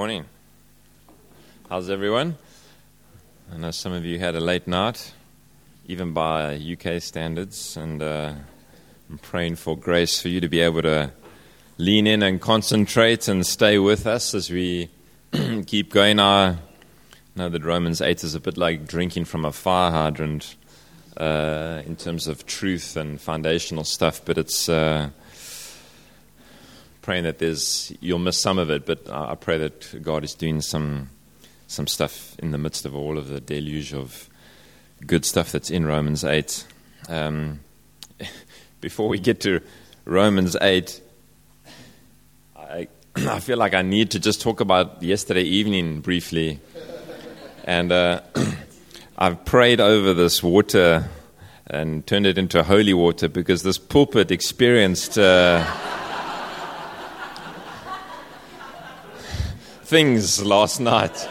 Morning. How's everyone? I know some of you had a late night, even by UK standards, and uh, I'm praying for grace for you to be able to lean in and concentrate and stay with us as we keep going. I know that Romans 8 is a bit like drinking from a fire hydrant uh, in terms of truth and foundational stuff, but it's. Uh, praying that there's you'll miss some of it, but I pray that God is doing some some stuff in the midst of all of the deluge of good stuff that's in Romans eight. Um, before we get to Romans eight, I I feel like I need to just talk about yesterday evening briefly, and uh, I've prayed over this water and turned it into holy water because this pulpit experienced. Uh, things last night.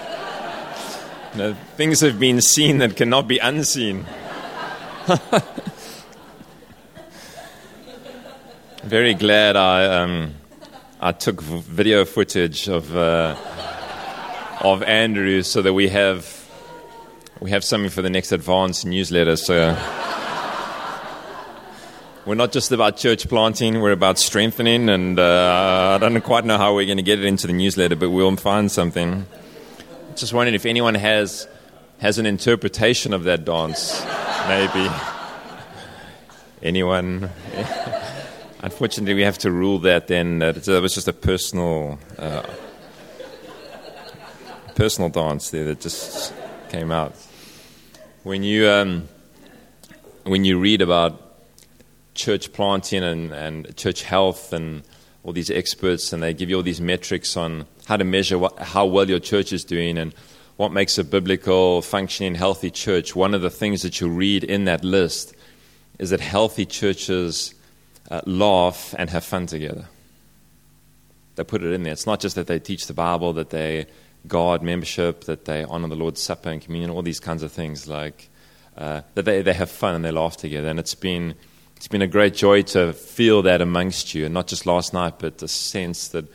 You know, things have been seen that cannot be unseen. Very glad I, um, I took video footage of, uh, of Andrew so that we have, we have something for the next advanced newsletter. So. We're not just about church planting, we're about strengthening, and uh, I don't quite know how we're going to get it into the newsletter, but we'll find something. Just wondering if anyone has, has an interpretation of that dance, maybe. Anyone? Unfortunately, we have to rule that then. That it was just a personal, uh, personal dance there that just came out. When you, um, when you read about church planting and, and church health and all these experts, and they give you all these metrics on how to measure what, how well your church is doing and what makes a biblical, functioning, healthy church. One of the things that you read in that list is that healthy churches uh, laugh and have fun together. They put it in there. It's not just that they teach the Bible, that they guard membership, that they honor the Lord's Supper and communion, all these kinds of things. Like uh, that they, they have fun and they laugh together. And it's been it's been a great joy to feel that amongst you, and not just last night, but the sense that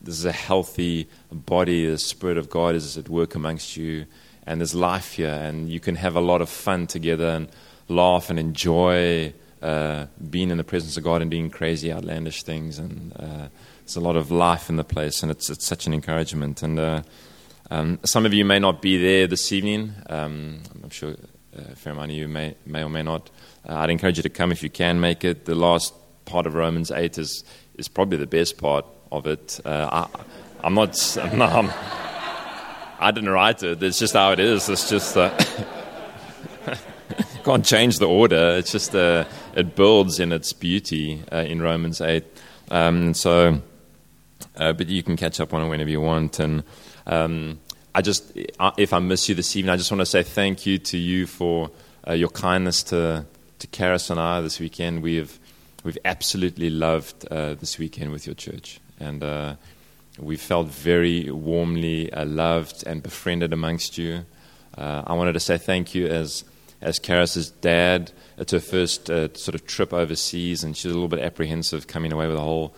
this is a healthy body, the Spirit of God is at work amongst you, and there's life here, and you can have a lot of fun together and laugh and enjoy uh, being in the presence of God and doing crazy, outlandish things. And uh, there's a lot of life in the place, and it's, it's such an encouragement. And uh, um, some of you may not be there this evening. Um, I'm sure a fair amount of you may, may or may not. Uh, I'd encourage you to come if you can make it. The last part of Romans 8 is, is probably the best part of it. Uh, I, am not, I'm not I'm, I did not write it. It's just how it is. It's just uh, can't change the order. It's just uh, it builds in its beauty uh, in Romans 8. Um, so, uh, but you can catch up on it whenever you want. And um, I just, if I miss you this evening, I just want to say thank you to you for your kindness to to Karis and I this weekend. We've we've absolutely loved uh, this weekend with your church, and uh, we felt very warmly uh, loved and befriended amongst you. Uh, I wanted to say thank you as as Karis's dad. It's her first uh, sort of trip overseas, and she's a little bit apprehensive coming away with a whole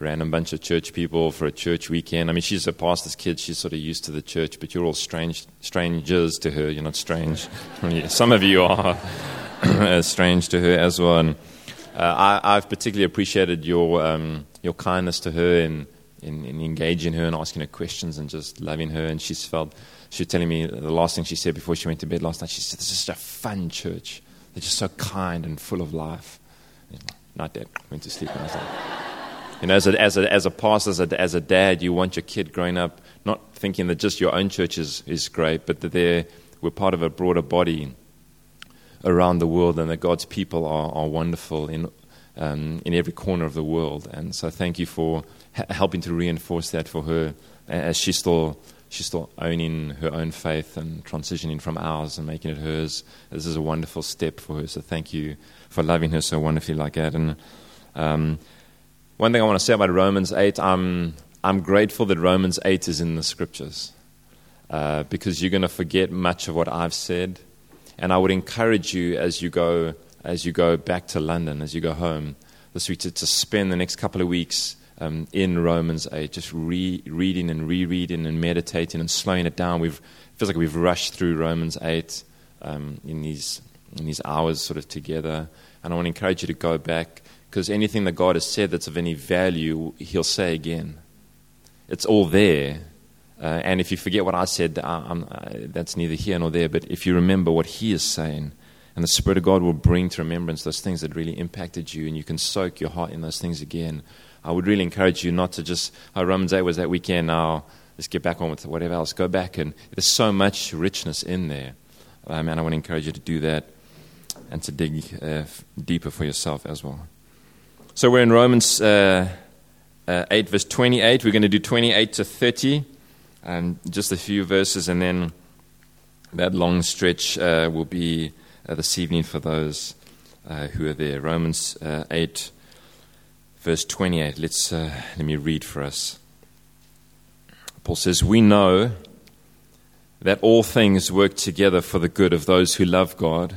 random bunch of church people for a church weekend. I mean, she's a pastor's kid. She's sort of used to the church, but you're all strange strangers to her. You're not strange. Some of you are. strange to her as well. And uh, I, have particularly appreciated your um, your kindness to her in, in, in, engaging her and asking her questions and just loving her. And she's felt she was telling me the last thing she said before she went to bed last night. She said, "This is such a fun church. They're just so kind and full of life." And Not dead. Went to sleep. And I was like, you know, as a, as a, as a pastor, as a, as a dad, you want your kid growing up not thinking that just your own church is, is great, but that they're, we're part of a broader body around the world and that God's people are, are wonderful in, um, in every corner of the world. And so thank you for ha- helping to reinforce that for her as she's still, she's still owning her own faith and transitioning from ours and making it hers. This is a wonderful step for her. So thank you for loving her so wonderfully like that. And um, one thing I want to say about Romans 8, I'm, I'm grateful that Romans 8 is in the scriptures. Uh, because you're going to forget much of what I've said and I would encourage you as you go as you go back to London, as you go home this week, to, to spend the next couple of weeks um, in Romans 8, just re- reading and rereading and meditating and slowing it down. We've, it feels like we've rushed through Romans 8 um, in, these, in these hours sort of together. And I want to encourage you to go back because anything that God has said that's of any value, He'll say again. It's all there. Uh, and if you forget what I said, uh, that's neither here nor there. But if you remember what He is saying, and the Spirit of God will bring to remembrance those things that really impacted you, and you can soak your heart in those things again. I would really encourage you not to just, oh, Romans 8 was that weekend, now let's get back on with whatever else. Go back, and there's so much richness in there. Um, and I want to encourage you to do that and to dig uh, deeper for yourself as well. So we're in Romans uh, uh, 8, verse 28. We're going to do 28 to 30, um, just a few verses, and then that long stretch uh, will be uh, this evening for those uh, who are there. Romans uh, 8, verse 28. Let's, uh, let me read for us. Paul says, We know that all things work together for the good of those who love God,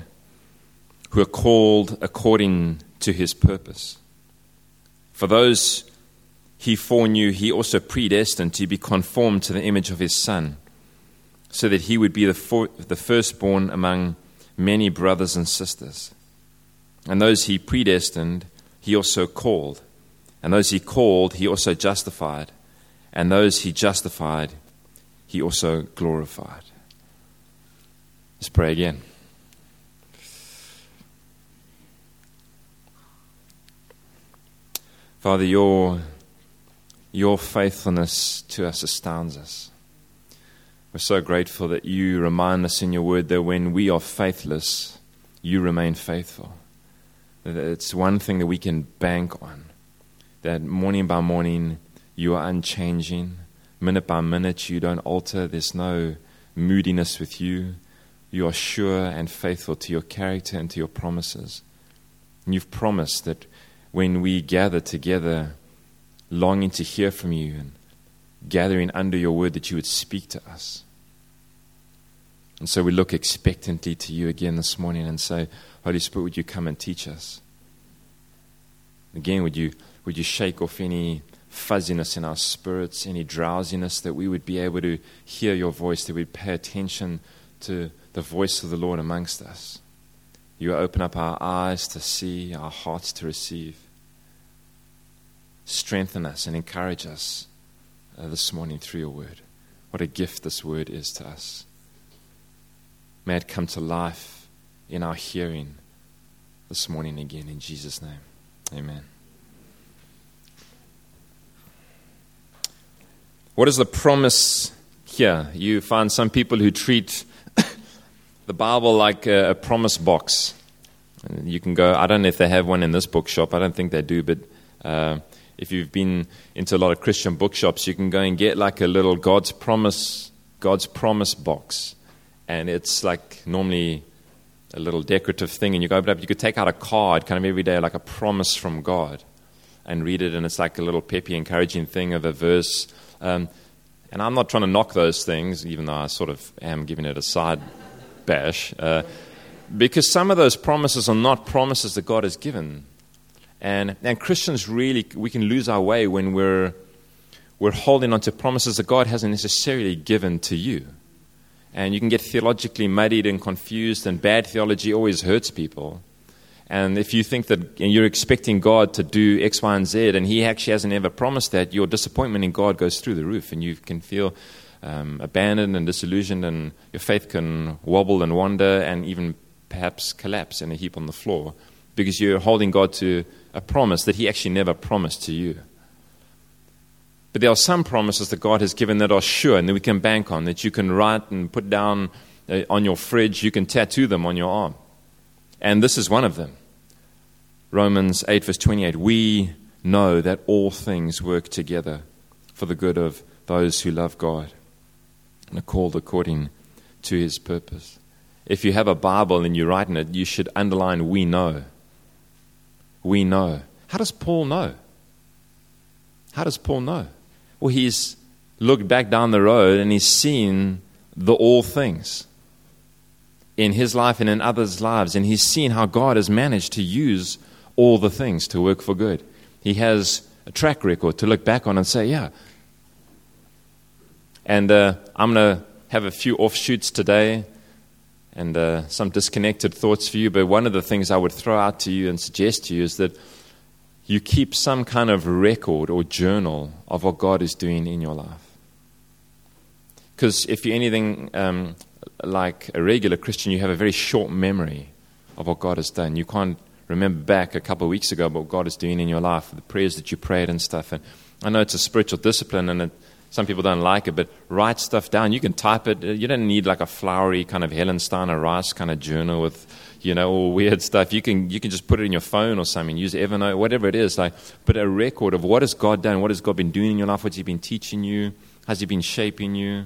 who are called according to his purpose. For those he foreknew, he also predestined to be conformed to the image of his Son, so that he would be the, for, the firstborn among many brothers and sisters. And those he predestined, he also called. And those he called, he also justified. And those he justified, he also glorified. Let's pray again. Father, your, your faithfulness to us astounds us. We're so grateful that you remind us in your word that when we are faithless, you remain faithful. That it's one thing that we can bank on. That morning by morning, you are unchanging. Minute by minute, you don't alter. There's no moodiness with you. You are sure and faithful to your character and to your promises. And you've promised that when we gather together, longing to hear from you and gathering under your word that you would speak to us. And so we look expectantly to you again this morning and say, Holy Spirit, would you come and teach us? Again, would you, would you shake off any fuzziness in our spirits, any drowsiness, that we would be able to hear your voice, that we'd pay attention to the voice of the Lord amongst us. You open up our eyes to see, our hearts to receive. Strengthen us and encourage us uh, this morning through your word. What a gift this word is to us. May it come to life in our hearing this morning again in Jesus' name. Amen. What is the promise here? You find some people who treat the Bible like a, a promise box. You can go, I don't know if they have one in this bookshop, I don't think they do, but. Uh, if you've been into a lot of Christian bookshops, you can go and get like a little God's promise, God's promise box. And it's like normally a little decorative thing, and you go open up, you could take out a card kind of every day, like a promise from God, and read it, and it's like a little peppy, encouraging thing of a verse. Um, and I'm not trying to knock those things, even though I sort of am giving it a side bash, uh, because some of those promises are not promises that God has given. And, and Christians really, we can lose our way when we're, we're holding on to promises that God hasn't necessarily given to you. And you can get theologically muddied and confused, and bad theology always hurts people. And if you think that you're expecting God to do X, Y, and Z, and He actually hasn't ever promised that, your disappointment in God goes through the roof, and you can feel um, abandoned and disillusioned, and your faith can wobble and wander, and even perhaps collapse in a heap on the floor because you're holding God to a promise that He actually never promised to you. But there are some promises that God has given that are sure and that we can bank on, that you can write and put down uh, on your fridge, you can tattoo them on your arm. And this is one of them. Romans 8, verse 28 We know that all things work together for the good of those who love God and are called according to his purpose. If you have a Bible and you write in it, you should underline we know we know. How does Paul know? How does Paul know? Well, he's looked back down the road and he's seen the all things in his life and in others' lives, and he's seen how God has managed to use all the things to work for good. He has a track record to look back on and say, yeah. And uh, I'm going to have a few offshoots today and uh, some disconnected thoughts for you. But one of the things I would throw out to you and suggest to you is that you keep some kind of record or journal of what God is doing in your life. Because if you're anything um, like a regular Christian, you have a very short memory of what God has done. You can't remember back a couple of weeks ago what God is doing in your life, the prayers that you prayed and stuff. And I know it's a spiritual discipline and it, some people don't like it, but write stuff down. You can type it. You don't need like a flowery kind of Helen Steiner Rice kind of journal with, you know, all weird stuff. You can, you can just put it in your phone or something, use Evernote, whatever it is. Like, but a record of what has God done? What has God been doing in your life? What's He been teaching you? Has He been shaping you?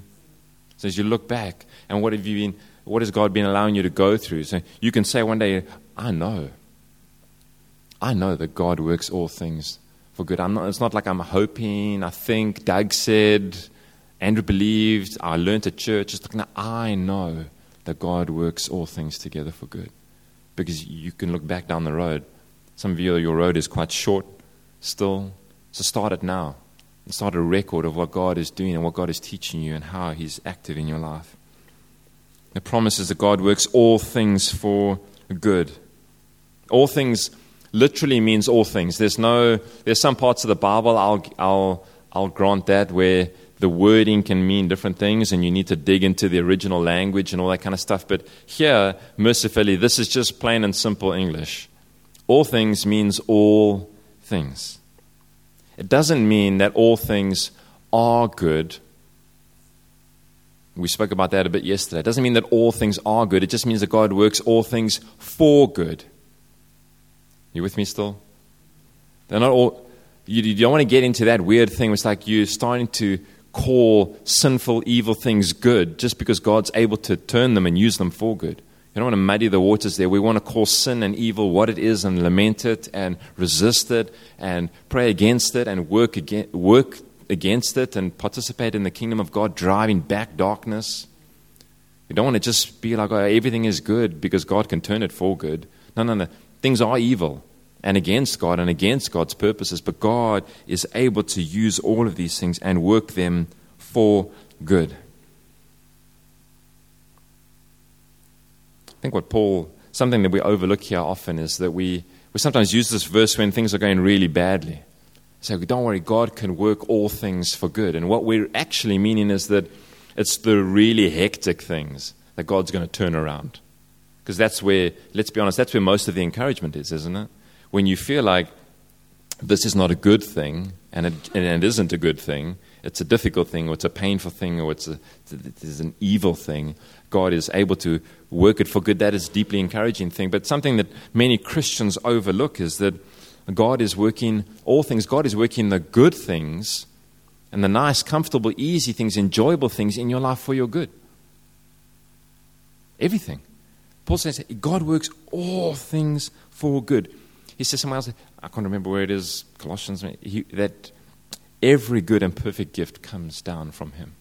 So as you look back, and what have you been, what has God been allowing you to go through? So you can say one day, I know. I know that God works all things for good. Not, it's not like I'm hoping, I think, Doug said, Andrew believed, I learned at church. It's like, I know that God works all things together for good. Because you can look back down the road. Some of you, your road is quite short still. So start it now. And start a record of what God is doing and what God is teaching you and how He's active in your life. The promise is that God works all things for good. All things literally means all things. There's no there's some parts of the Bible I'll I'll I'll grant that where the wording can mean different things and you need to dig into the original language and all that kind of stuff. But here, mercifully, this is just plain and simple English. All things means all things. It doesn't mean that all things are good. We spoke about that a bit yesterday. It doesn't mean that all things are good. It just means that God works all things for good. You with me still? They're not all. You, you don't want to get into that weird thing. It's like you're starting to call sinful, evil things good just because God's able to turn them and use them for good. You don't want to muddy the waters there. We want to call sin and evil what it is and lament it and resist it and pray against it and work, against, work against it and participate in the kingdom of God, driving back darkness. You don't want to just be like, oh, everything is good because God can turn it for good. No, no, no. Things are evil and against God and against God's purposes, but God is able to use all of these things and work them for good. I think what Paul, something that we overlook here often is that we, we sometimes use this verse when things are going really badly. Say, don't worry, God can work all things for good. And what we're actually meaning is that it's the really hectic things that God's going to turn around. Because that's where, let's be honest, that's where most of the encouragement is, isn't it? When you feel like this is not a good thing, and it, and it isn't a good thing, it's a difficult thing, or it's a painful thing, or it's, a, it's an evil thing, God is able to work it for good, that is a deeply encouraging thing. But something that many Christians overlook is that God is working all things. God is working the good things and the nice, comfortable, easy things, enjoyable things in your life for your good. Everything. Paul says God works all things for good. He says somewhere else, I can't remember where it is, Colossians, he, that every good and perfect gift comes down from him.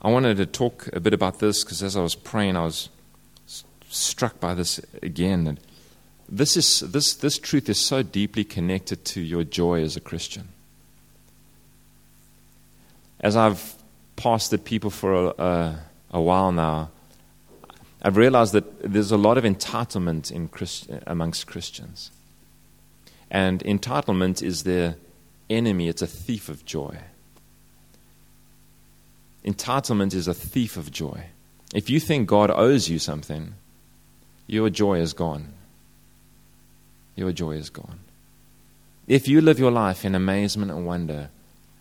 I wanted to talk a bit about this because as I was praying, I was struck by this again. And this, is, this, this truth is so deeply connected to your joy as a Christian. As I've pastored people for a, a, a while now, I've realized that there's a lot of entitlement in Christ, amongst Christians. And entitlement is the enemy, it's a thief of joy. Entitlement is a thief of joy. If you think God owes you something, your joy is gone. Your joy is gone. If you live your life in amazement and wonder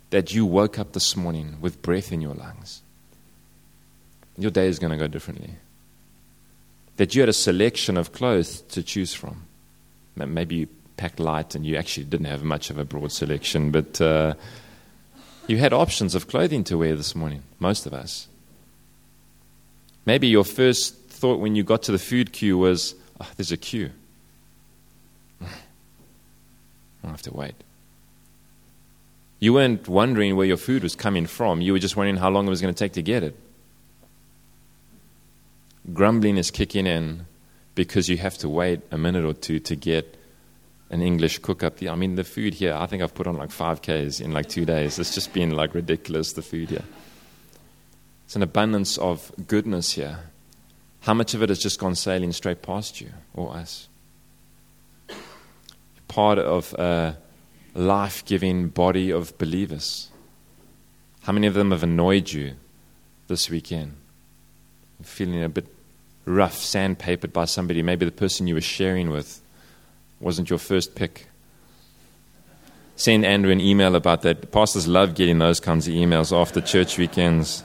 that you woke up this morning with breath in your lungs, your day is going to go differently. That you had a selection of clothes to choose from. Maybe you packed light and you actually didn't have much of a broad selection, but. Uh, you had options of clothing to wear this morning, most of us. Maybe your first thought when you got to the food queue was, oh, there's a queue. I'll have to wait. You weren't wondering where your food was coming from. You were just wondering how long it was going to take to get it. Grumbling is kicking in because you have to wait a minute or two to get an English cook up here. I mean, the food here, I think I've put on like five Ks in like two days. It's just been like ridiculous, the food here. It's an abundance of goodness here. How much of it has just gone sailing straight past you or us? Part of a life giving body of believers. How many of them have annoyed you this weekend? Feeling a bit rough, sandpapered by somebody, maybe the person you were sharing with wasn't your first pick. Send Andrew an email about that. Pastors love getting those kinds of emails after church weekends.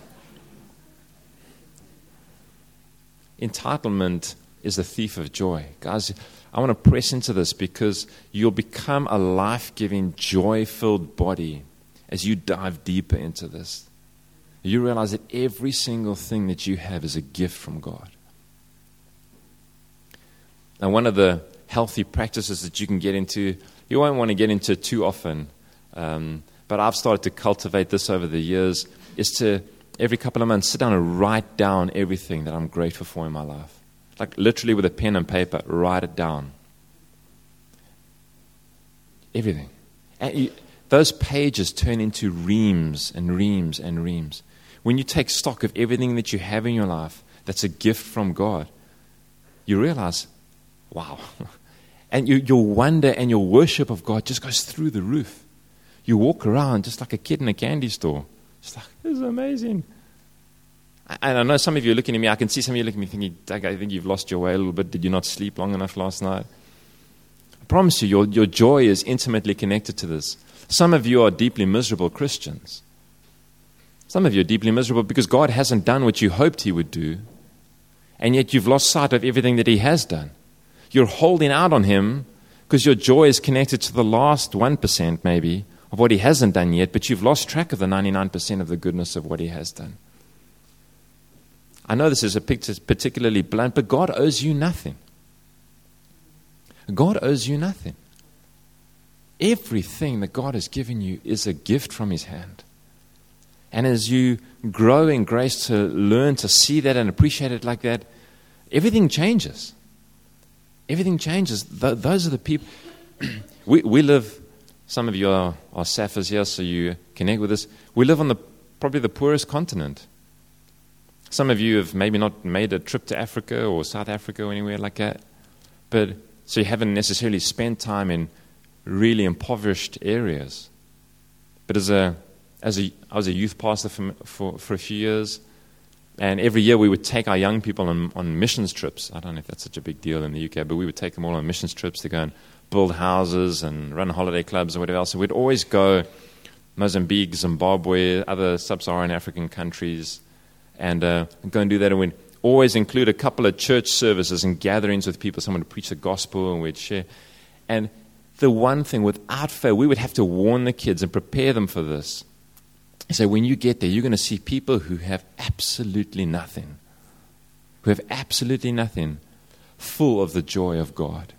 Entitlement is the thief of joy. Guys, I want to press into this because you'll become a life giving, joy filled body as you dive deeper into this. You realize that every single thing that you have is a gift from God. Now, one of the healthy practices that you can get into, you won't want to get into too often, um, but I've started to cultivate this over the years, is to every couple of months sit down and write down everything that I'm grateful for in my life. Like literally with a pen and paper, write it down. Everything. And you, those pages turn into reams and reams and reams. When you take stock of everything that you have in your life that's a gift from God, you realize, wow. And you, your wonder and your worship of God just goes through the roof. You walk around just like a kid in a candy store. It's like, this is amazing. And I know some of you are looking at me. I can see some of you looking at me thinking, Doug, I think you've lost your way a little bit. Did you not sleep long enough last night? I promise you, your, your joy is intimately connected to this. Some of you are deeply miserable Christians. Some of you are deeply miserable because God hasn't done what you hoped He would do, and yet you've lost sight of everything that He has done. You're holding out on Him because your joy is connected to the last 1%, maybe, of what He hasn't done yet, but you've lost track of the 99% of the goodness of what He has done. I know this is a picture particularly blunt, but God owes you nothing. God owes you nothing. Everything that God has given you is a gift from His hand. And as you grow in grace to learn to see that and appreciate it like that, everything changes. Everything changes. Th- those are the people. we, we live, some of you are, are Saffers here, so you connect with us. We live on the, probably the poorest continent. Some of you have maybe not made a trip to Africa or South Africa or anywhere like that. But so you haven't necessarily spent time in really impoverished areas. But as a, as a, I was a youth pastor for, for, for a few years, and every year we would take our young people on, on missions trips. I don't know if that's such a big deal in the UK, but we would take them all on missions trips to go and build houses and run holiday clubs or whatever else. So we'd always go Mozambique, Zimbabwe, other sub-Saharan African countries, and uh, go and do that. And we'd always include a couple of church services and gatherings with people. Someone would preach the gospel, and we'd share. And the one thing, without fail, we would have to warn the kids and prepare them for this. So when you get there, you're going to see people who have absolutely nothing, who have absolutely nothing, full of the joy of God.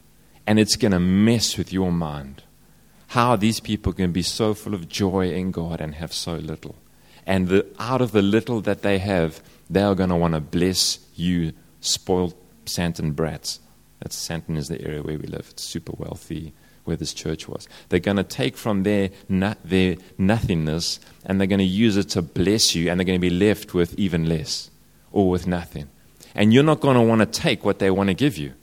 And it's going to mess with your mind. How these people to be so full of joy in God and have so little? And the, out of the little that they have, they are going to want to bless you, spoiled Sandton brats. That's Sandton is the area where we live. It's super wealthy where this church was. They're going to take from their, their nothingness and they're going to use it to bless you, and they're going to be left with even less or with nothing. And you're not going to want to take what they want to give you.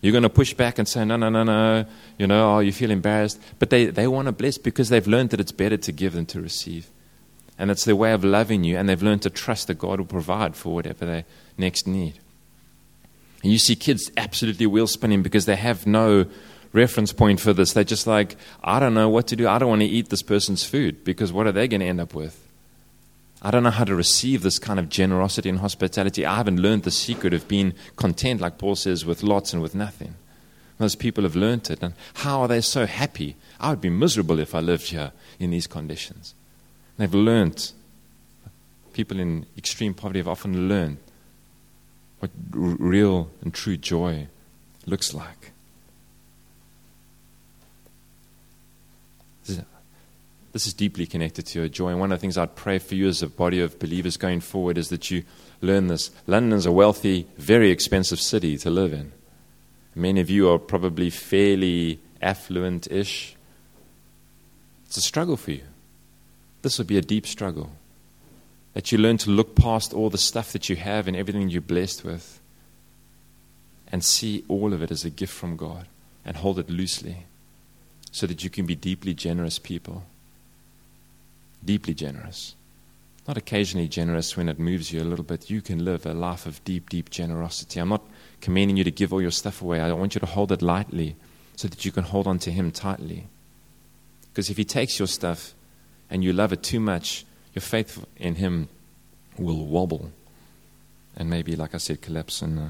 You're going to push back and say, no, no, no, no, you know, oh, you feel embarrassed. But they, they want to bless because they've learned that it's better to give than to receive. And it's their way of loving you, and they've learned to trust that God will provide for whatever they next need. And you see kids absolutely wheel spinning because they have no reference point for this. They're just like, I don't know what to do. I don't want to eat this person's food because what are they going to end up with? I don't know how to receive this kind of generosity and hospitality. I haven't learned the secret of being content, like Paul says, with lots and with nothing. Those people have learned it. And how are they so happy? I would be miserable if I lived here in these conditions. They've learned. People in extreme poverty have often learned what r- real and true joy looks like. This is deeply connected to your joy. And one of the things I'd pray for you as a body of believers going forward is that you learn this. London is a wealthy, very expensive city to live in. Many of you are probably fairly affluent ish. It's a struggle for you. This will be a deep struggle. That you learn to look past all the stuff that you have and everything you're blessed with and see all of it as a gift from God and hold it loosely so that you can be deeply generous people. Deeply generous. Not occasionally generous when it moves you a little bit. You can live a life of deep, deep generosity. I'm not commanding you to give all your stuff away. I want you to hold it lightly so that you can hold on to Him tightly. Because if He takes your stuff and you love it too much, your faith in Him will wobble and maybe, like I said, collapse and uh,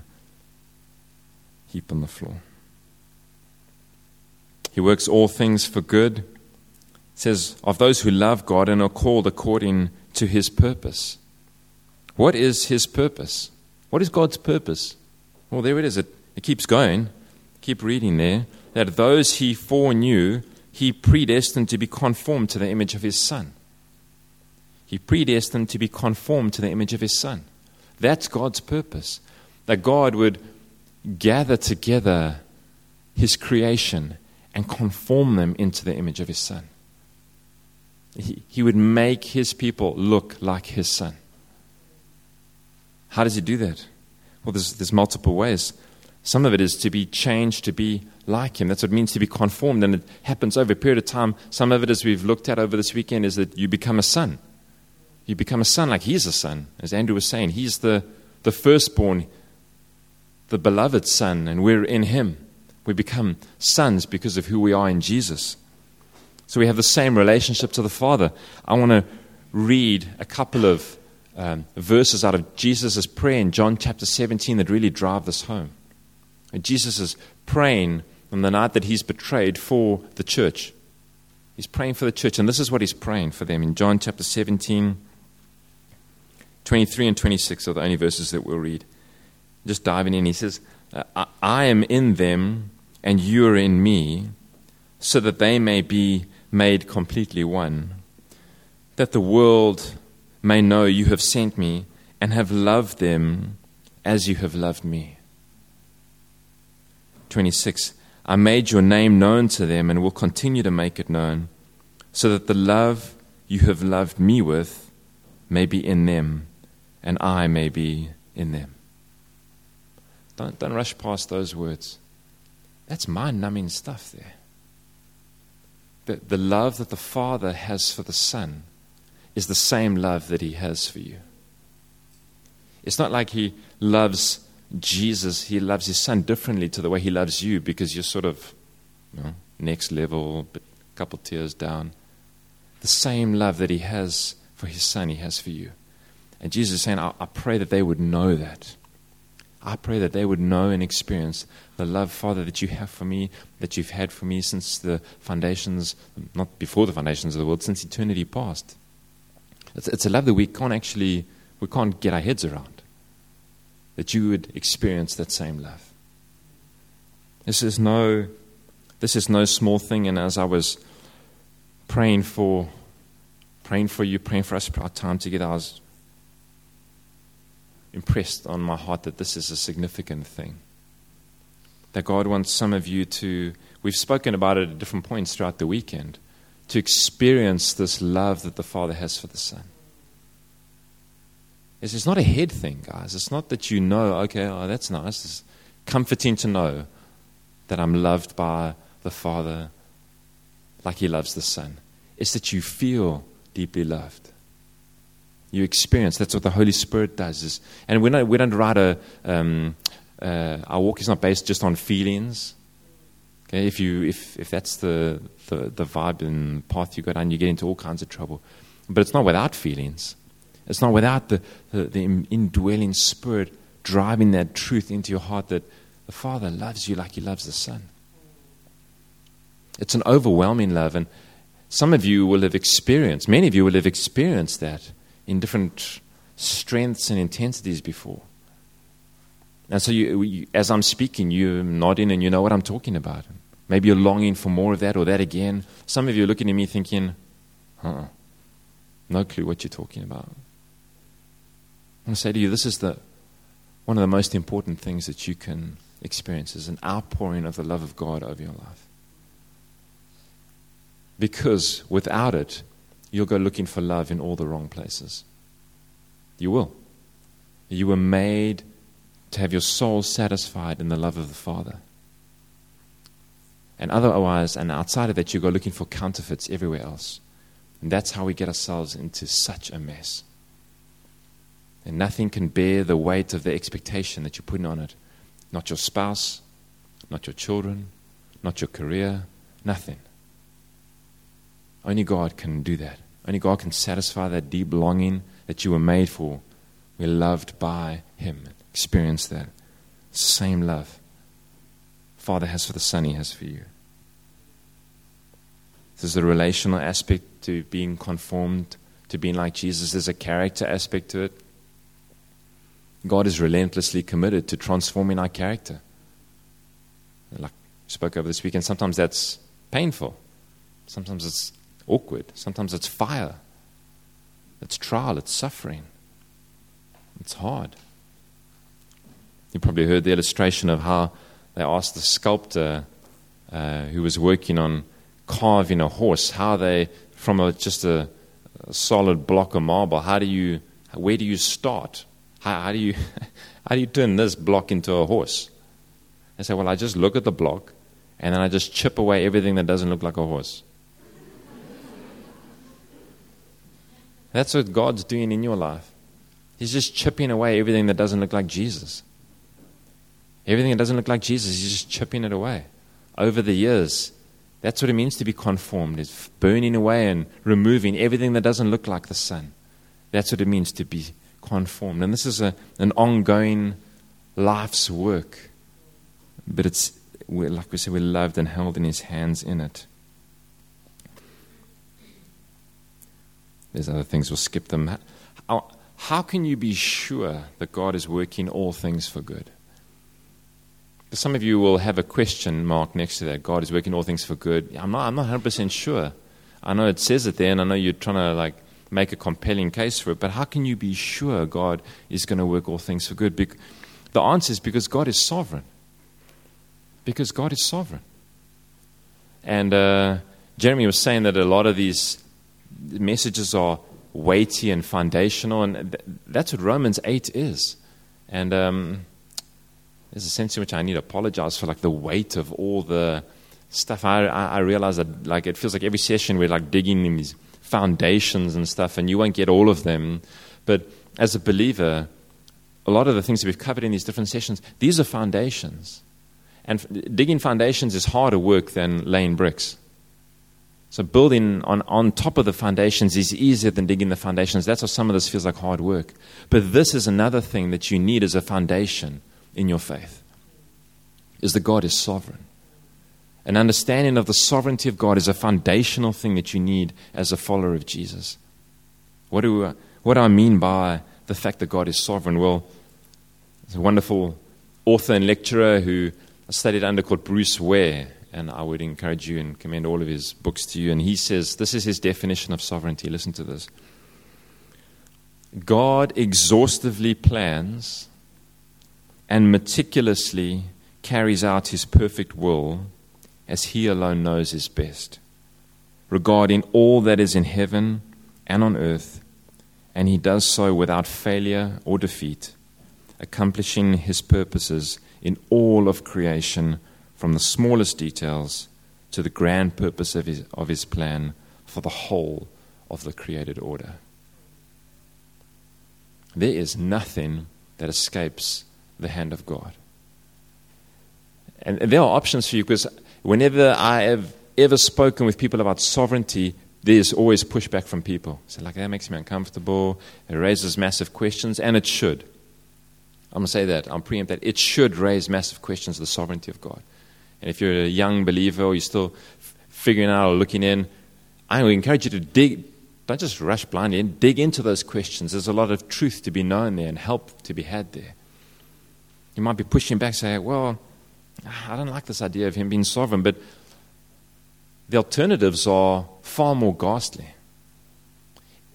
heap on the floor. He works all things for good. It says, of those who love God and are called according to his purpose. What is his purpose? What is God's purpose? Well, there it is. It, it keeps going. Keep reading there. That those he foreknew, he predestined to be conformed to the image of his Son. He predestined to be conformed to the image of his Son. That's God's purpose. That God would gather together his creation and conform them into the image of his Son. He, would make his people look like his Son. How does he do that? Well, there's, there's multiple ways. Some of it is to be changed to be like him. That's what it means to be conformed, and it happens over a period of time. Some of it, as we've looked at over this weekend, is that you become a son. You become a son like he's a son. As Andrew was saying, he's the, the firstborn, the beloved son, and we're in him. We become sons because of who we are in Jesus. So we have the same relationship to the Father. I want to read a couple of um, verses out of Jesus' prayer in John chapter 17 that really drive this home. And Jesus is praying on the night that he's betrayed for the church. He's praying for the church, and this is what he's praying for them in John chapter 17. 23 and 26 are the only verses that we'll read. Just diving in, he says, I am in them, and you are in me, so that they may be made completely one. That the world may know you have sent me and have loved them as you have loved me. 26. I made your name known to them and will continue to make it known, so that the love you have loved me with may be in them and I may be in them. Don't, don't rush past those words. That's mind numbing stuff there. The, the love that the Father has for the Son is the same love that he has for you. It's not like he loves Jesus, he loves his son differently to the way he loves you because you're sort of you know, next level, but a couple tiers down. The same love that he has for his son, he has for you. And Jesus is saying, I, I pray that they would know that. I pray that they would know and experience the love, Father, that you have for me, that you've had for me since the foundations, not before the foundations of the world, since eternity past. It's, it's a love that we can't actually, we can't get our heads around. That you would experience that same love. This is no, this is no small thing. And as I was praying for, praying for you, praying for us, our time together, I was impressed on my heart that this is a significant thing. That God wants some of you to, we've spoken about it at different points throughout the weekend, to experience this love that the Father has for the Son. It's, it's not a head thing, guys. It's not that you know, okay, oh, that's nice. It's comforting to know that I'm loved by the Father like He loves the Son. It's that you feel deeply loved. You experience. That's what the Holy Spirit does. Is, and we don't, we don't write a. Um, uh, our walk is not based just on feelings. Okay, if you if if that's the, the the vibe and path you go down, you get into all kinds of trouble. But it's not without feelings. It's not without the, the, the indwelling spirit driving that truth into your heart that the Father loves you like He loves the Son. It's an overwhelming love, and some of you will have experienced, many of you will have experienced that in different strengths and intensities before. And so, you, you, as I'm speaking, you're nodding and you know what I'm talking about. Maybe you're longing for more of that or that again. Some of you are looking at me thinking, huh, no clue what you're talking about. I want to say to you, this is the, one of the most important things that you can experience is an outpouring of the love of God over your life. Because without it, you'll go looking for love in all the wrong places. You will. You were made to have your soul satisfied in the love of the Father. And otherwise, and outside of that, you go looking for counterfeits everywhere else. And that's how we get ourselves into such a mess. And nothing can bear the weight of the expectation that you're putting on it. Not your spouse, not your children, not your career, nothing. Only God can do that. Only God can satisfy that deep longing that you were made for. We're loved by Him. Experience that. Same love Father has for the Son, He has for you. There's a relational aspect to being conformed, to being like Jesus. There's a character aspect to it. God is relentlessly committed to transforming our character. Like I spoke over this weekend, sometimes that's painful. Sometimes it's awkward. Sometimes it's fire. It's trial. It's suffering. It's hard. You probably heard the illustration of how they asked the sculptor uh, who was working on carving a horse how they, from a, just a, a, solid block of marble, how do you, where do you start? How, how, do you, how do you turn this block into a horse? They say, well, I just look at the block and then I just chip away everything that doesn't look like a horse. That's what God's doing in your life. He's just chipping away everything that doesn't look like Jesus. Everything that doesn't look like Jesus, He's just chipping it away. Over the years, that's what it means to be conformed. It's burning away and removing everything that doesn't look like the Son. That's what it means to be conformed. And this is a, an ongoing life's work. But it's, like we said, we're loved and held in His hands in it. There's other things, we'll skip them. How, how can you be sure that God is working all things for good? Some of you will have a question mark next to that. God is working all things for good. I'm not, I'm not 100% sure. I know it says it there, and I know you're trying to like make a compelling case for it, but how can you be sure God is going to work all things for good? the answer is because God is sovereign. Because God is sovereign. And uh, Jeremy was saying that a lot of these messages are weighty and foundational, and th- that's what Romans 8 is. And um, there's a sense in which I need to apologize for like the weight of all the stuff. I, I, I realize that like it feels like every session we're like digging in these foundations and stuff, and you won't get all of them. But as a believer, a lot of the things that we've covered in these different sessions, these are foundations. And f- digging foundations is harder work than laying bricks. So building on, on top of the foundations is easier than digging the foundations. That's why some of this feels like hard work. But this is another thing that you need as a foundation in your faith. Is that God is sovereign. An understanding of the sovereignty of God is a foundational thing that you need as a follower of Jesus. What do, uh, what do I mean by the fact that God is sovereign? Well, there's a wonderful author and lecturer who I studied under called Bruce Ware and I would encourage you and commend all of his books to you. And he says, this is his definition of sovereignty. Listen to this God exhaustively plans and meticulously carries out his perfect will as he alone knows is best, regarding all that is in heaven and on earth, and he does so without failure or defeat, accomplishing his purposes in all of creation from the smallest details to the grand purpose of his, of his plan for the whole of the created order. There is nothing that escapes the hand of God. And there are options for you because whenever I have ever spoken with people about sovereignty, there's always pushback from people. So, like, that makes me uncomfortable. It raises massive questions, and it should. I'm going to say that. I'm preempt that. It should raise massive questions of the sovereignty of God. And if you're a young believer or you're still f- figuring out or looking in, I would encourage you to dig, don't just rush blindly in, dig into those questions. There's a lot of truth to be known there and help to be had there. You might be pushing back, saying, well, I don't like this idea of him being sovereign, but the alternatives are far more ghastly.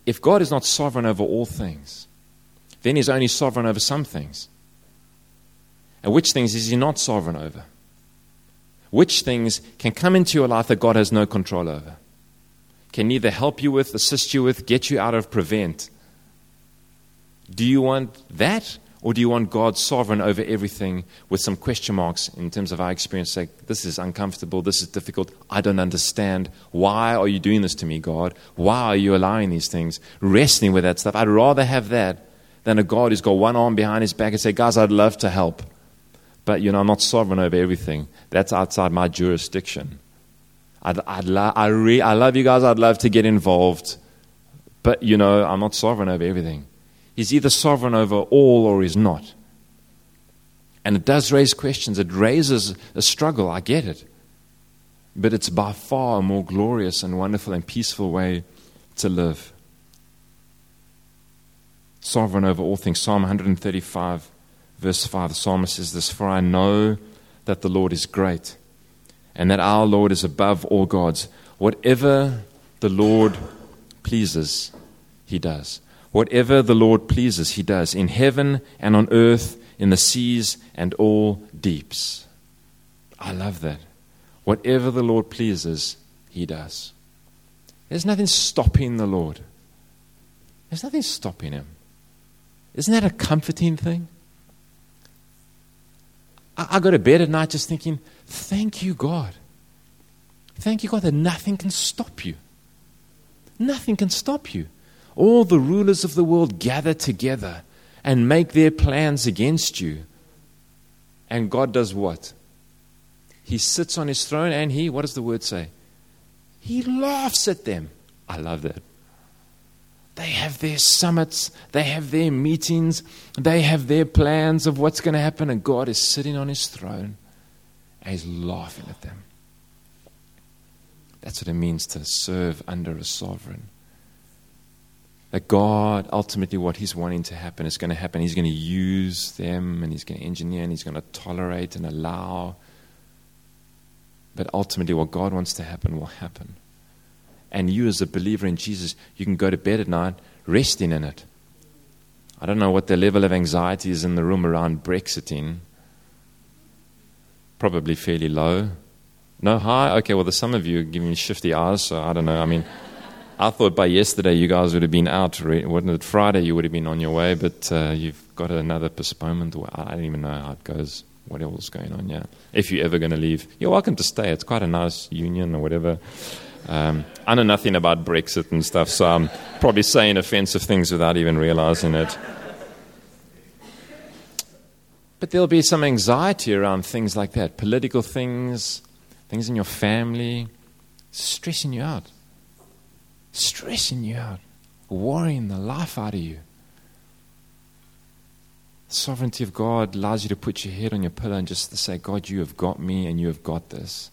If God is not sovereign over all things, then he's only sovereign over some things. And which things is he not sovereign over? Which things can come into your life that God has no control over. can neither help you with, assist you with, get you out of, prevent. Do you want that? Or do you want God sovereign over everything with some question marks in terms of our experience? Like, this is uncomfortable, this is difficult, I don't understand. Why are you doing this to me, God? Why are you allowing these things? Wrestling with that stuff. I'd rather have that than a God who's got one arm behind his back and say, Guys, I'd love to help. But, you know, I'm not sovereign over everything. That's outside my jurisdiction. I'd, I'd lo- I, re- I love you guys, I'd love to get involved. But, you know, I'm not sovereign over everything. He's either sovereign over all or he's not. And it does raise questions. It raises a struggle. I get it. But it's by far a more glorious and wonderful and peaceful way to live. Sovereign over all things. Psalm 135, verse 5. The psalmist says this For I know that the Lord is great and that our Lord is above all gods. Whatever the Lord pleases, he does. Whatever the Lord pleases, he does, in heaven and on earth, in the seas and all deeps. I love that. Whatever the Lord pleases, he does. There's nothing stopping the Lord. There's nothing stopping him. Isn't that a comforting thing? I, I go to bed at night just thinking, thank you, God. Thank you, God, that nothing can stop you. Nothing can stop you all the rulers of the world gather together and make their plans against you. And God does what? He sits on his throne and he, what does the word say? He laughs at them. I love that. They have their summits, they have their meetings, they have their plans of what's going to happen, and God is sitting on his throne and he's laughing at them. That's what it means to serve under a sovereign that God, ultimately, what He's wanting to happen is going to happen. He's going to use them and He's going to engineer and He's going to tolerate and allow. But ultimately, what God wants to happen will happen. And you, as a believer in Jesus, you can go to bed at night resting in it. I don't know what the level of anxiety is in the room around Brexiting. Probably fairly low. No high? Okay, well, some of you giving me shifty eyes, so I don't know. I mean, I thought by yesterday you guys would have been out. Wasn't it Friday? You would have been on your way, but uh, you've got another postponement. I don't even know how it goes. What else is going on? Yeah, if you're ever going to leave, you're welcome to stay. It's quite a nice union or whatever. Um, I know nothing about Brexit and stuff, so I'm probably saying offensive things without even realizing it. But there'll be some anxiety around things like that political things, things in your family, stressing you out stressing you out, worrying the life out of you. The sovereignty of God allows you to put your head on your pillow and just say, God, you have got me and you have got this.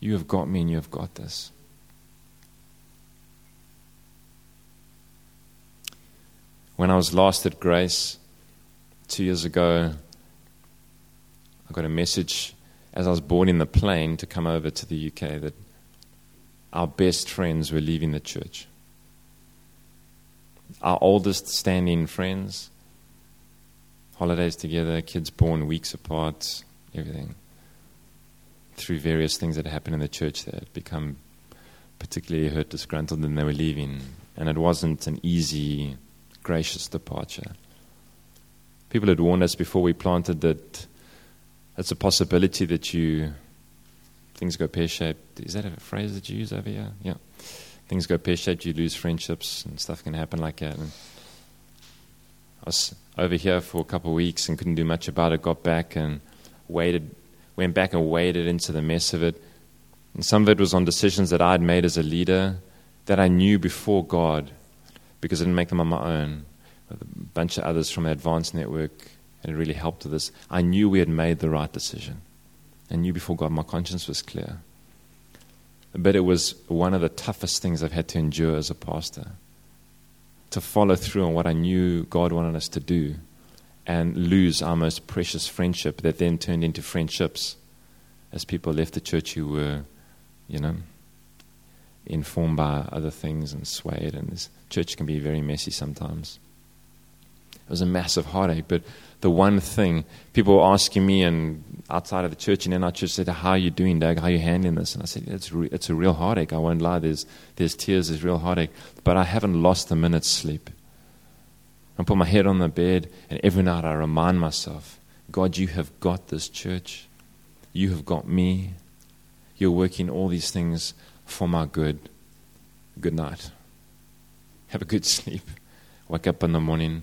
You have got me and you have got this. When I was last at Grace two years ago, I got a message as I was boarding the plane to come over to the UK that our best friends were leaving the church. Our oldest standing friends, holidays together, kids born weeks apart, everything. Through various things that happened in the church that had become particularly hurt, disgruntled, and they were leaving. And it wasn't an easy, gracious departure. People had warned us before we planted that it's a possibility that you things go pear shaped. Is that a phrase that you use over here? Yeah. Things go pear shaped, you lose friendships, and stuff can happen like that. And I was over here for a couple of weeks and couldn't do much about it. Got back and waited, went back and waded into the mess of it. And some of it was on decisions that I'd made as a leader that I knew before God because I didn't make them on my own. A bunch of others from the advanced network had really helped with this. I knew we had made the right decision and knew before God my conscience was clear. But it was one of the toughest things I've had to endure as a pastor to follow through on what I knew God wanted us to do and lose our most precious friendship that then turned into friendships as people left the church who were, you know, informed by other things and swayed. And this church can be very messy sometimes. It was a massive heartache. But the one thing people were asking me and outside of the church and in our church said, How are you doing, Doug? How are you handling this? And I said, It's, re- it's a real heartache. I won't lie. There's, there's tears, there's real heartache. But I haven't lost a minute's sleep. I put my head on the bed, and every night I remind myself, God, you have got this church. You have got me. You're working all these things for my good. Good night. Have a good sleep. Wake up in the morning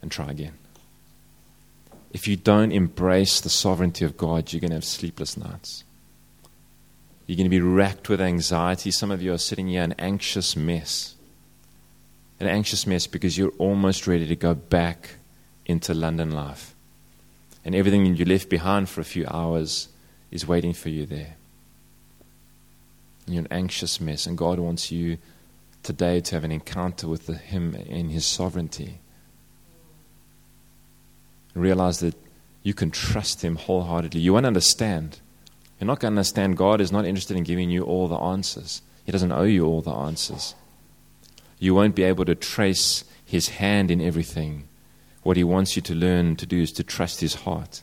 and try again. If you don't embrace the sovereignty of God, you're going to have sleepless nights. You're going to be racked with anxiety. Some of you are sitting here an anxious mess. An anxious mess because you're almost ready to go back into London life. And everything you left behind for a few hours is waiting for you there. And you're an anxious mess, and God wants you today to have an encounter with Him in His sovereignty. Realize that you can trust Him wholeheartedly. You won't understand. You're not going to understand. God is not interested in giving you all the answers, He doesn't owe you all the answers. You won't be able to trace His hand in everything. What He wants you to learn to do is to trust His heart.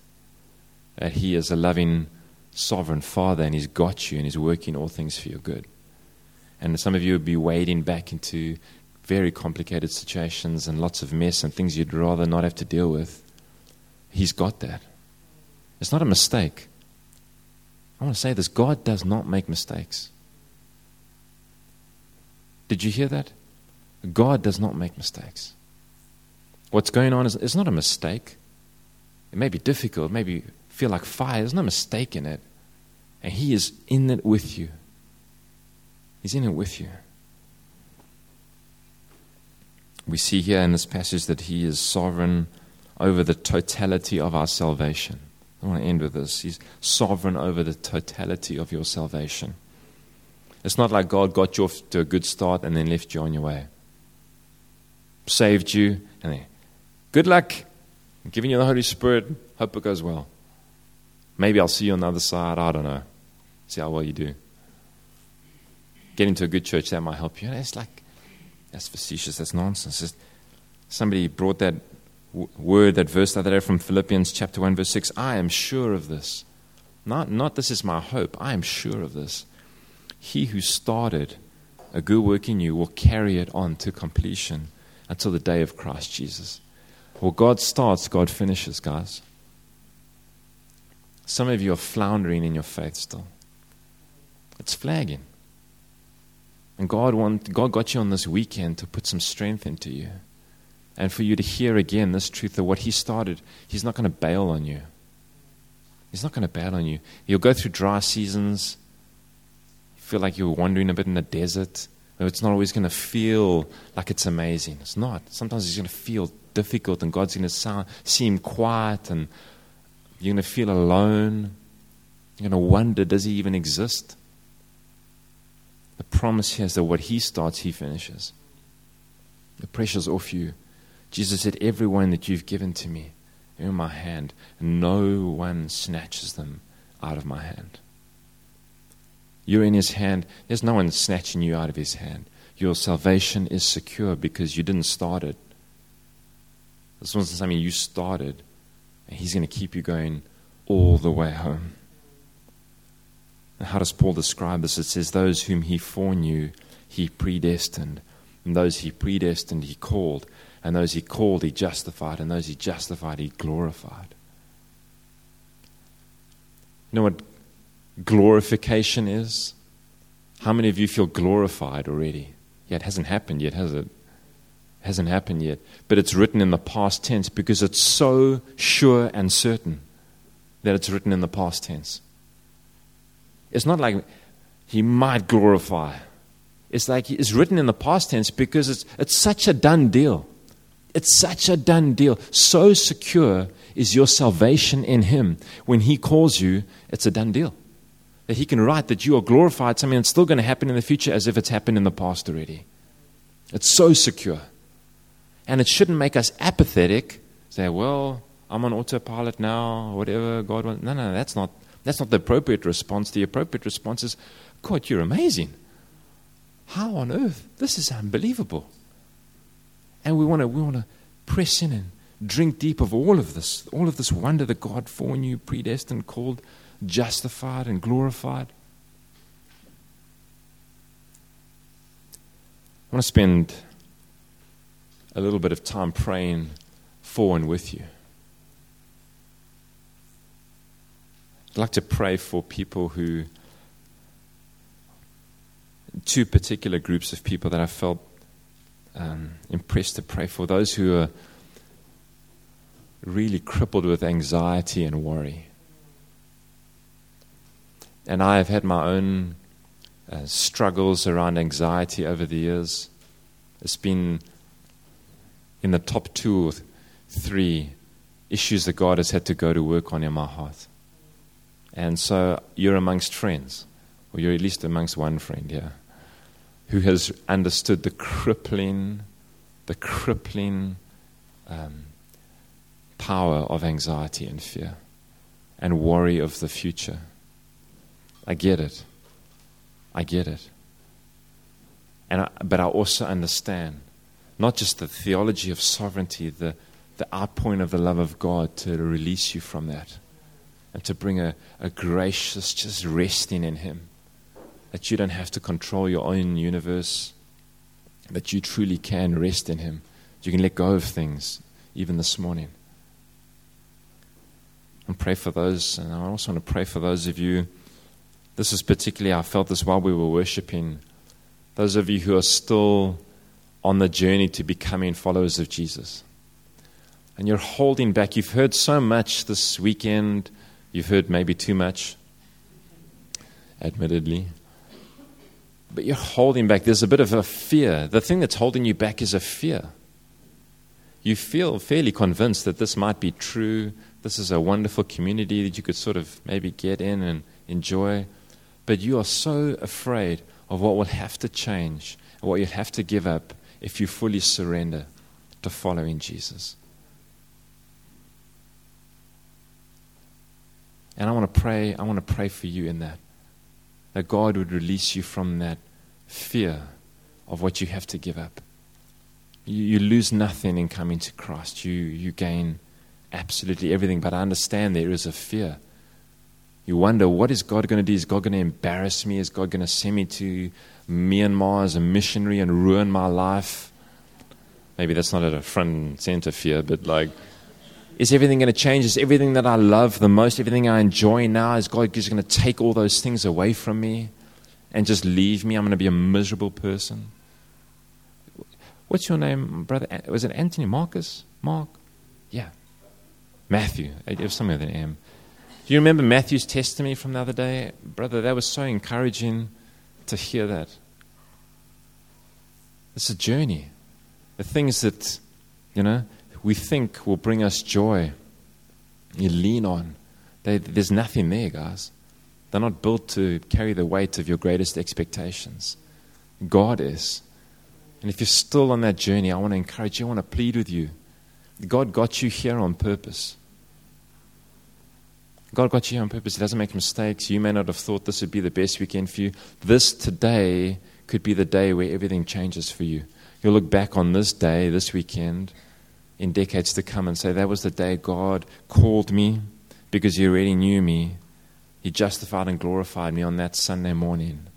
That He is a loving, sovereign Father and He's got you and He's working all things for your good. And some of you would be wading back into very complicated situations and lots of mess and things you'd rather not have to deal with. He's got that. It's not a mistake. I want to say this God does not make mistakes. Did you hear that? God does not make mistakes. What's going on is it's not a mistake. It may be difficult, maybe feel like fire. There's no mistake in it. And He is in it with you. He's in it with you. We see here in this passage that He is sovereign over the totality of our salvation. I want to end with this. He's sovereign over the totality of your salvation. It's not like God got you off to a good start and then left you on your way. Saved you, and good luck. I'm giving you the Holy Spirit. Hope it goes well. Maybe I'll see you on the other side. I don't know. See how well you do get into a good church, that might help you. It's like, that's facetious, that's nonsense. It's, somebody brought that word, that verse the other day from Philippians chapter 1, verse 6. I am sure of this. Not, not this is my hope. I am sure of this. He who started a good work in you will carry it on to completion until the day of Christ Jesus. Well, God starts, God finishes, guys. Some of you are floundering in your faith still. It's flagging. And God, want, God got you on this weekend to put some strength into you. And for you to hear again this truth that what He started, He's not going to bail on you. He's not going to bail on you. You'll go through dry seasons, feel like you're wandering a bit in the desert. It's not always going to feel like it's amazing. It's not. Sometimes it's going to feel difficult, and God's going to sound, seem quiet, and you're going to feel alone. You're going to wonder, does He even exist? The promise here is that what He starts, He finishes. The pressure's off you. Jesus said, Everyone that you've given to me, in my hand, no one snatches them out of my hand. You're in His hand. There's no one snatching you out of His hand. Your salvation is secure because you didn't start it. This wasn't something you started, and He's going to keep you going all the way home. And how does Paul describe this? It says, Those whom he foreknew, he predestined. And those he predestined, he called. And those he called, he justified. And those he justified, he glorified. You know what glorification is? How many of you feel glorified already? Yeah, it hasn't happened yet, has it? it hasn't happened yet. But it's written in the past tense because it's so sure and certain that it's written in the past tense. It's not like he might glorify. It's like it's written in the past tense because it's, it's such a done deal. It's such a done deal. So secure is your salvation in him. When he calls you, it's a done deal. That he can write that you are glorified, something that's still going to happen in the future as if it's happened in the past already. It's so secure. And it shouldn't make us apathetic, say, well, I'm on autopilot now, whatever God wants. No, no, that's not that's not the appropriate response. The appropriate response is, God, you're amazing. How on earth? This is unbelievable. And we want to we want to press in and drink deep of all of this, all of this wonder that God foreknew, predestined, called, justified, and glorified. I want to spend a little bit of time praying for and with you. I'd like to pray for people who, two particular groups of people that I felt um, impressed to pray for. Those who are really crippled with anxiety and worry. And I have had my own uh, struggles around anxiety over the years. It's been in the top two or three issues that God has had to go to work on in my heart. And so you're amongst friends, or you're at least amongst one friend here, who has understood the crippling, the crippling um, power of anxiety and fear and worry of the future. I get it. I get it. And I, but I also understand not just the theology of sovereignty, the, the outpouring of the love of God to release you from that and to bring a, a gracious, just resting in Him. That you don't have to control your own universe, that you truly can rest in Him. You can let go of things, even this morning. And pray for those, and I also want to pray for those of you. This is particularly, I felt this while we were worshiping. Those of you who are still on the journey to becoming followers of Jesus. And you're holding back. You've heard so much this weekend. You've heard maybe too much, admittedly. But you're holding back. There's a bit of a fear. The thing that's holding you back is a fear. You feel fairly convinced that this might be true. This is a wonderful community that you could sort of maybe get in and enjoy. But you are so afraid of what will have to change and what you'll have to give up if you fully surrender to following Jesus. And I want to pray, I want to pray for you in that. That God would release you from that fear of what you have to give up. You, you lose nothing in coming to Christ. You, you gain absolutely everything. But I understand there is a fear. You wonder, what is God going to do? Is God going to embarrass me? Is God going to send me to Myanmar as a missionary and ruin my life? Maybe that's not a front center fear, but like, is everything going to change? Is everything that I love the most, everything I enjoy now, is God just going to take all those things away from me and just leave me? I'm going to be a miserable person. What's your name, brother? Was it Anthony Marcus? Mark? Yeah. Matthew. It was something with an M. Do you remember Matthew's testimony from the other day? Brother, that was so encouraging to hear that. It's a journey. The things that, you know, we think will bring us joy, you lean on. They, there's nothing there, guys. They're not built to carry the weight of your greatest expectations. God is. And if you're still on that journey, I want to encourage you, I want to plead with you. God got you here on purpose. God got you here on purpose. He doesn't make mistakes. You may not have thought this would be the best weekend for you. This today could be the day where everything changes for you. You'll look back on this day, this weekend, in decades to come and say, That was the day God called me because He already knew me. He justified and glorified me on that Sunday morning.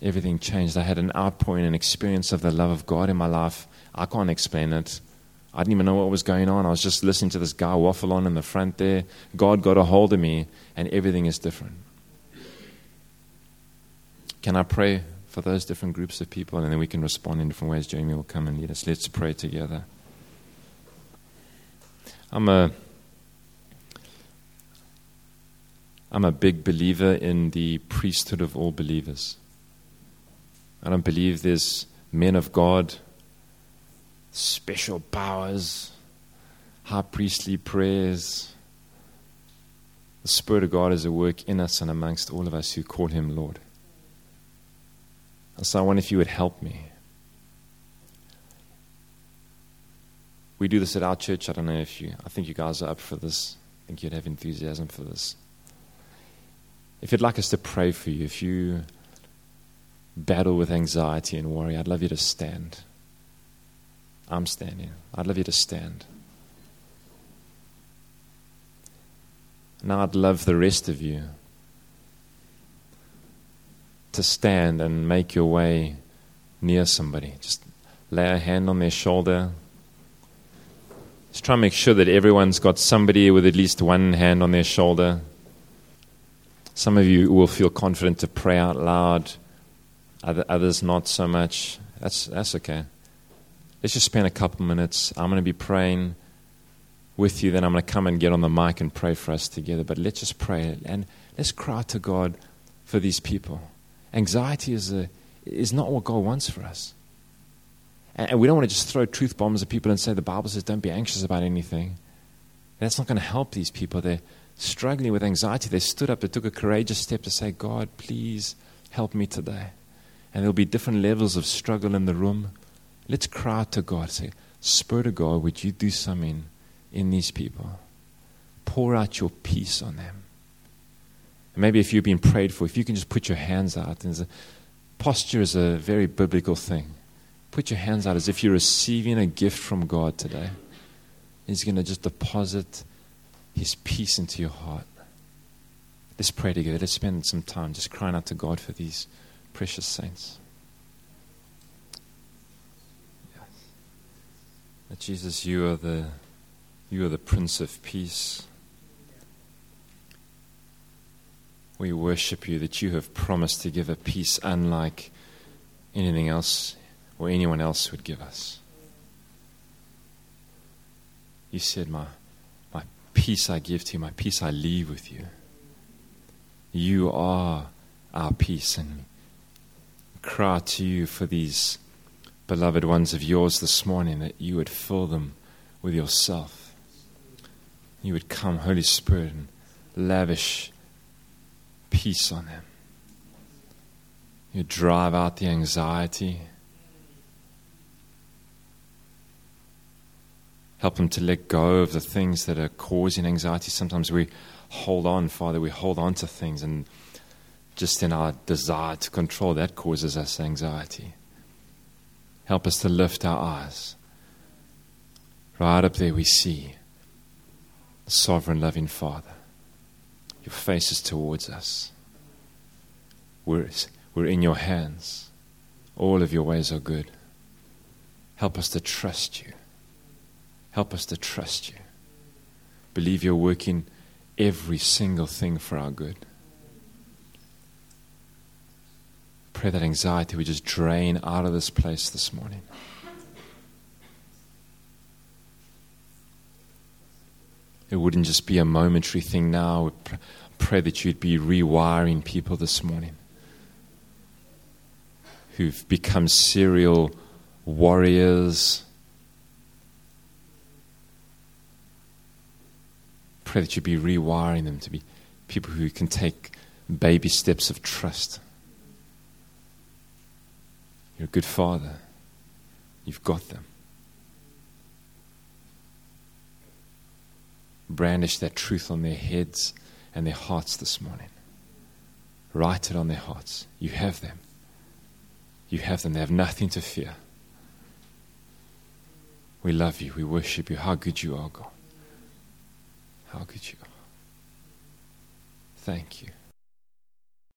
Everything changed. I had an outpouring, an experience of the love of God in my life. I can't explain it. I didn't even know what was going on. I was just listening to this guy waffle on in the front there. God got a hold of me, and everything is different. Can I pray for those different groups of people, and then we can respond in different ways? Jamie will come and lead us. Let's pray together. I'm a I'm a big believer in the priesthood of all believers. I don't believe there's men of God special powers, high priestly prayers. The Spirit of God is at work in us and amongst all of us who call Him Lord. And so I wonder if you would help me. We do this at our church. I don't know if you, I think you guys are up for this. I think you'd have enthusiasm for this. If you'd like us to pray for you, if you battle with anxiety and worry, I'd love you to stand. I'm standing. I'd love you to stand. Now I'd love the rest of you to stand and make your way near somebody. Just lay a hand on their shoulder. Just try and make sure that everyone's got somebody with at least one hand on their shoulder. Some of you will feel confident to pray out loud, others not so much. That's, that's okay. Let's just spend a couple minutes. I'm going to be praying with you, then I'm going to come and get on the mic and pray for us together. But let's just pray and let's cry to God for these people. Anxiety is, a, is not what God wants for us. And we don't want to just throw truth bombs at people and say the Bible says don't be anxious about anything. That's not going to help these people. They're struggling with anxiety. They stood up, they took a courageous step to say, God, please help me today. And there'll be different levels of struggle in the room. Let's cry out to God. Say, Spirit of God, would you do something in these people? Pour out your peace on them. And maybe if you've been prayed for, if you can just put your hands out. And posture is a very biblical thing. Put your hands out as if you're receiving a gift from God today. He's going to just deposit His peace into your heart. Let's pray together. Let's spend some time just crying out to God for these precious saints. Jesus, you are the you are the Prince of Peace. We worship you that you have promised to give a peace unlike anything else or anyone else would give us. You said, My, my peace I give to you, my peace I leave with you. You are our peace, and cry to you for these beloved ones of yours this morning that you would fill them with yourself. You would come, Holy Spirit, and lavish peace on them. You drive out the anxiety. Help them to let go of the things that are causing anxiety. Sometimes we hold on, Father, we hold on to things, and just in our desire to control, that causes us anxiety. Help us to lift our eyes. Right up there, we see the sovereign, loving Father. Your face is towards us. We're, we're in your hands. All of your ways are good. Help us to trust you. Help us to trust you. Believe you're working every single thing for our good. Pray that anxiety would just drain out of this place this morning. It wouldn't just be a momentary thing now. Pray that you'd be rewiring people this morning who've become serial warriors. Pray that you'd be rewiring them to be people who can take baby steps of trust. You're a good father. You've got them. brandish that truth on their heads and their hearts this morning. Write it on their hearts. You have them. You have them. They have nothing to fear. We love you. We worship you. How good you are, God. How good you are. Thank you.